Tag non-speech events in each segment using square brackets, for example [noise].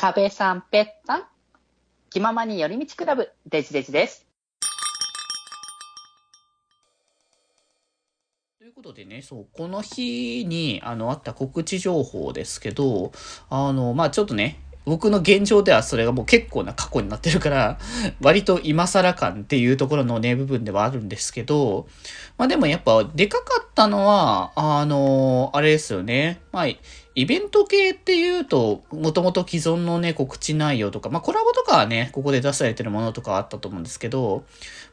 壁さんぺったん気ままに寄り道クラブデジデジです。ということでね、そう、この日に、あの、あった告知情報ですけど、あの、まあちょっとね、僕の現状ではそれがもう結構な過去になってるから、[laughs] 割と今更感っていうところのね、部分ではあるんですけど、まあでもやっぱでかかったのは、あの、あれですよね。まあ、イベント系っていうと、もともと既存のね、告知内容とか、まあコラボとかはね、ここで出されてるものとかあったと思うんですけど、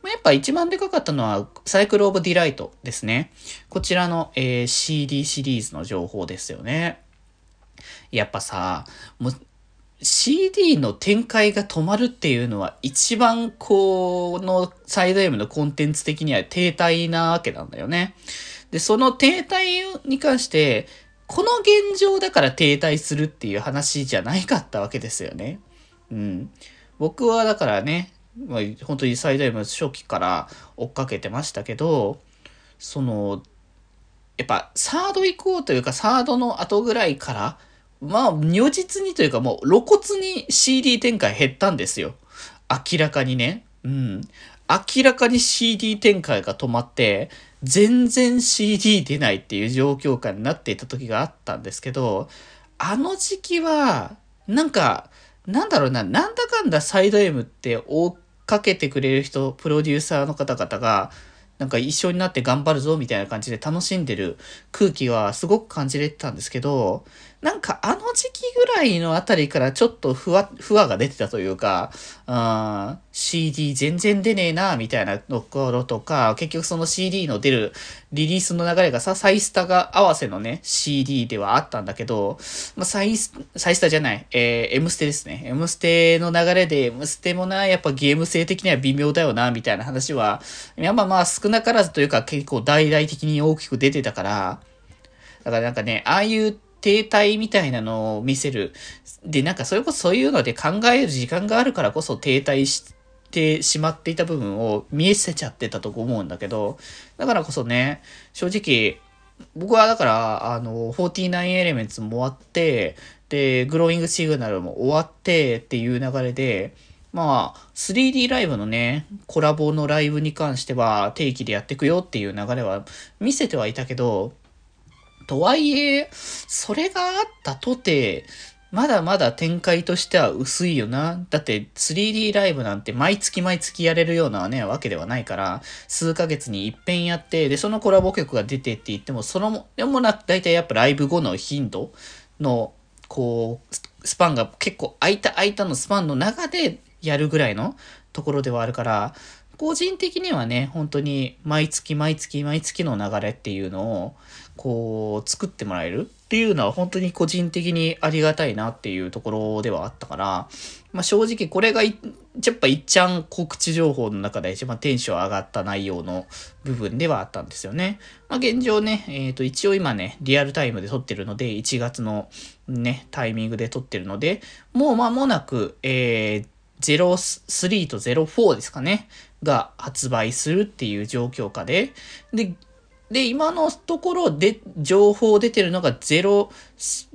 まあ、やっぱ一番でかかったのは、サイクルオブディライトですね。こちらの、えー CD シリーズの情報ですよね。やっぱさ、もう CD の展開が止まるっていうのは一番このサイド M のコンテンツ的には停滞なわけなんだよね。で、その停滞に関して、この現状だから停滞するっていう話じゃないかったわけですよね。うん。僕はだからね、まあ、本当にサイド M 初期から追っかけてましたけど、その、やっぱサード以降というかサードの後ぐらいから、まあ、如実にというかもう露骨に CD 展開減ったんですよ。明らかにね。うん。明らかに CD 展開が止まって、全然 CD 出ないっていう状況下になっていた時があったんですけど、あの時期は、なんか、なんだろうな、なんだかんだサイド M って追っかけてくれる人、プロデューサーの方々が、なんか一緒になって頑張るぞみたいな感じで楽しんでる空気はすごく感じれてたんですけど、なんかあの時期ぐらいのあたりからちょっとふわ、ふわが出てたというか、あー CD 全然出ねえな、みたいなところとか、結局その CD の出るリリースの流れがさ、サイスタが合わせのね、CD ではあったんだけど、まあ、サイス、サイスタじゃない、えー、M ステですね。M ステの流れで、M ステもな、やっぱゲーム性的には微妙だよな、みたいな話は、やっぱまあ少なからずというか結構大々的に大きく出てたから、だからなんかね、ああいう停滞みたいなのを見せる。で、なんかそれこそそういうので考える時間があるからこそ停滞してしまっていた部分を見えせちゃってたと思うんだけど、だからこそね、正直、僕はだから、あの、49エレメンツも終わって、で、グローイングシグナルも終わってっていう流れで、まあ、3D ライブのね、コラボのライブに関しては定期でやっていくよっていう流れは見せてはいたけど、とはいえ、それがあったとて、まだまだ展開としては薄いよな。だって 3D ライブなんて毎月毎月やれるようなね、わけではないから、数ヶ月に一遍やって、で、そのコラボ曲が出てって言っても、そのも、でもな、だいたいやっぱライブ後の頻度の、こう、スパンが結構空いた空いたのスパンの中でやるぐらいのところではあるから、個人的にはね、本当に毎月毎月毎月の流れっていうのを、こう、作ってもらえるっていうのは本当に個人的にありがたいなっていうところではあったから、まあ正直これがい、やっぱいっちゃん告知情報の中で一番テンション上がった内容の部分ではあったんですよね。まあ現状ね、えっ、と一応今ね、リアルタイムで撮ってるので、1月のね、タイミングで撮ってるので、もう間もなく、えー、03と04ですかね、が発売するっていう状況下で、で、で、今のところで、情報出てるのが0、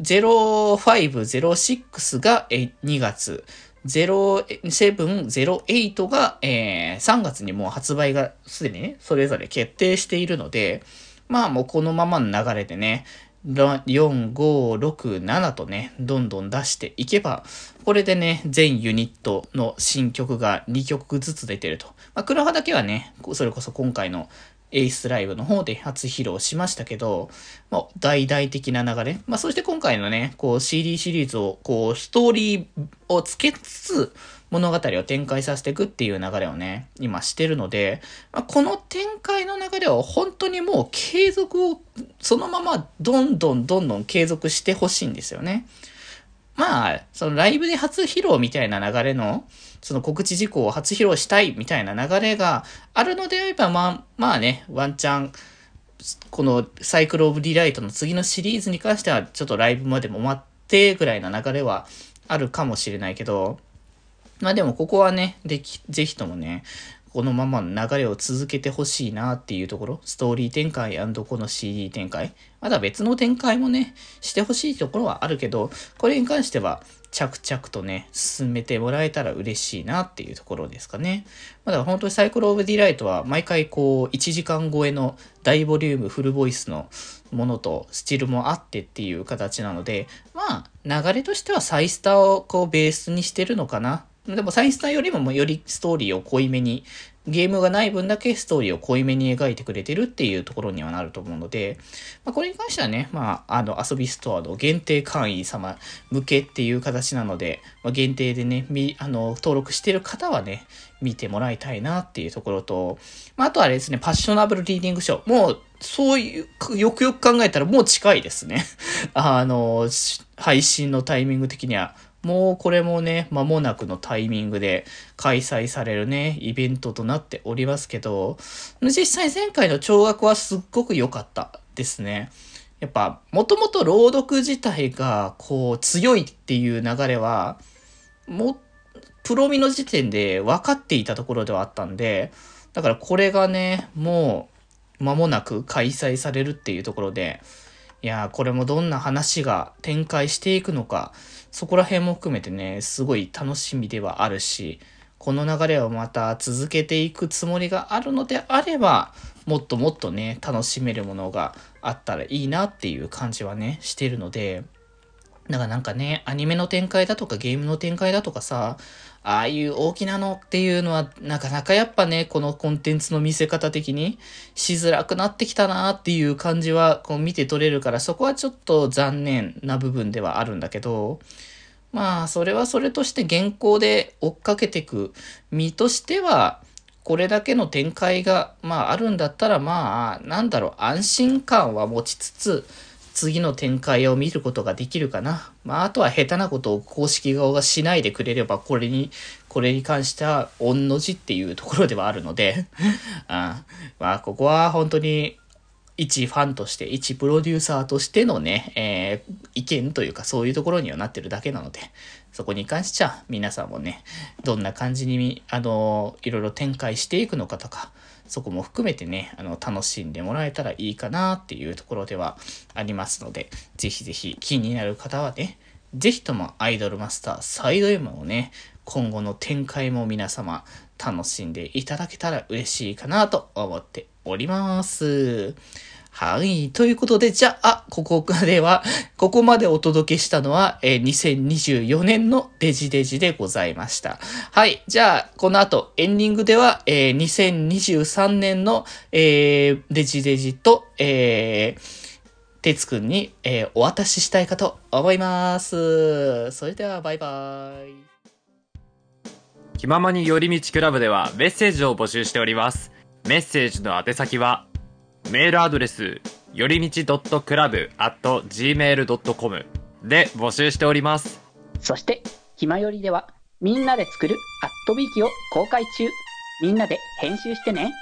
05、06が2月、07、08が、えー3月にもう発売がすでにね、それぞれ決定しているので、まあもうこのままの流れでね、4、5、6、7とね、どんどん出していけば、これでね、全ユニットの新曲が2曲ずつ出てると。まあ、黒羽だけはね、それこそ今回のエイスライブの方で初披露しましたけど、まあ、大々的な流れ。まあ、そして今回のね、こう CD シリーズを、こう、ストーリーをつけつつ、物語を展開させていくっていう流れをね、今してるので、まあ、この展開の流れを本当にもう継続を、そのままどんどんどんどん継続してほしいんですよね。まあ、そのライブで初披露みたいな流れの、その告知事項を初披露したいみたいな流れがあるのであれば、まあ、まあね、ワンチャン、この CIRCLE OF DELIGHT の次のシリーズに関しては、ちょっとライブまでも待ってぐらいな流れはあるかもしれないけど、まあでもここはね、でき、ぜひともね、このまま流れを続けてほしいなっていうところ、ストーリー展開この CD 展開、まだ別の展開もね、してほしいところはあるけど、これに関しては、着々とね、進めてもらえたら嬉しいなっていうところですかね。まだ本当に CIRCLE OF DELIGHT は毎回こう1時間超えの大ボリュームフルボイスのものとスチルもあってっていう形なので、まあ流れとしてはサイスタをこうベースにしてるのかな。でもサイスタよりもよりストーリーを濃いめにゲームがない分だけストーリーを濃いめに描いてくれてるっていうところにはなると思うので、まあ、これに関してはね、まあ、あの、遊びストアの限定会員様向けっていう形なので、まあ、限定でね、み、あの、登録してる方はね、見てもらいたいなっていうところと、まあ、あとはあれですね、パッショナブルリーディングショー。もう、そういう、よくよく考えたらもう近いですね。[laughs] あの、配信のタイミング的には。もうこれもね、間もなくのタイミングで開催されるね、イベントとなっておりますけど、実際前回の聴学はすっごく良かったですね。やっぱ、もともと朗読自体が、こう、強いっていう流れは、も、プロミの時点で分かっていたところではあったんで、だからこれがね、もう、間もなく開催されるっていうところで、いやー、これもどんな話が展開していくのか、そこら辺も含めてね、すごい楽しみではあるし、この流れをまた続けていくつもりがあるのであれば、もっともっとね、楽しめるものがあったらいいなっていう感じはね、してるので、だからなんかね、アニメの展開だとかゲームの展開だとかさ、ああいう大きなのっていうのは、なかなかやっぱね、このコンテンツの見せ方的にしづらくなってきたなっていう感じは、こう見て取れるから、そこはちょっと残念な部分ではあるんだけど、まあ、それはそれとして現行で追っかけていく身としては、これだけの展開が、まああるんだったら、まあ、なんだろう、安心感は持ちつつ、次の展開を見ることができるかな。まあ、あとは下手なことを公式側がしないでくれれば、これに、これに関しては、御の字っていうところではあるので、あ [laughs] まあ、ここは本当に、一ファンとして、一プロデューサーとしてのね、えー、意見というかそういうところにはなってるだけなので、そこに関しては皆さんもね、どんな感じに、あの、いろいろ展開していくのかとか、そこも含めてね、あの、楽しんでもらえたらいいかなっていうところではありますので、ぜひぜひ気になる方はね、ぜひともアイドルマスターサイド M をね、今後の展開も皆様楽しんでいただけたら嬉しいかなと思っております。はい。ということで、じゃあ、ここでは、[laughs] ここまでお届けしたのは、えー、2024年のデジデジでございました。はい。じゃあ、この後、エンディングでは、えー、2023年の、えー、デジデジと、えー、てつくんに、えー、お渡ししたいかと思います。それでは、バイバイ。気ままに寄り道クラブではメッセージを募集しております。メッセージの宛先は、メールアドレス、よりみち .club.gmail.com で募集しております。そして、ひまよりでは、みんなで作るアットビーキを公開中。みんなで編集してね。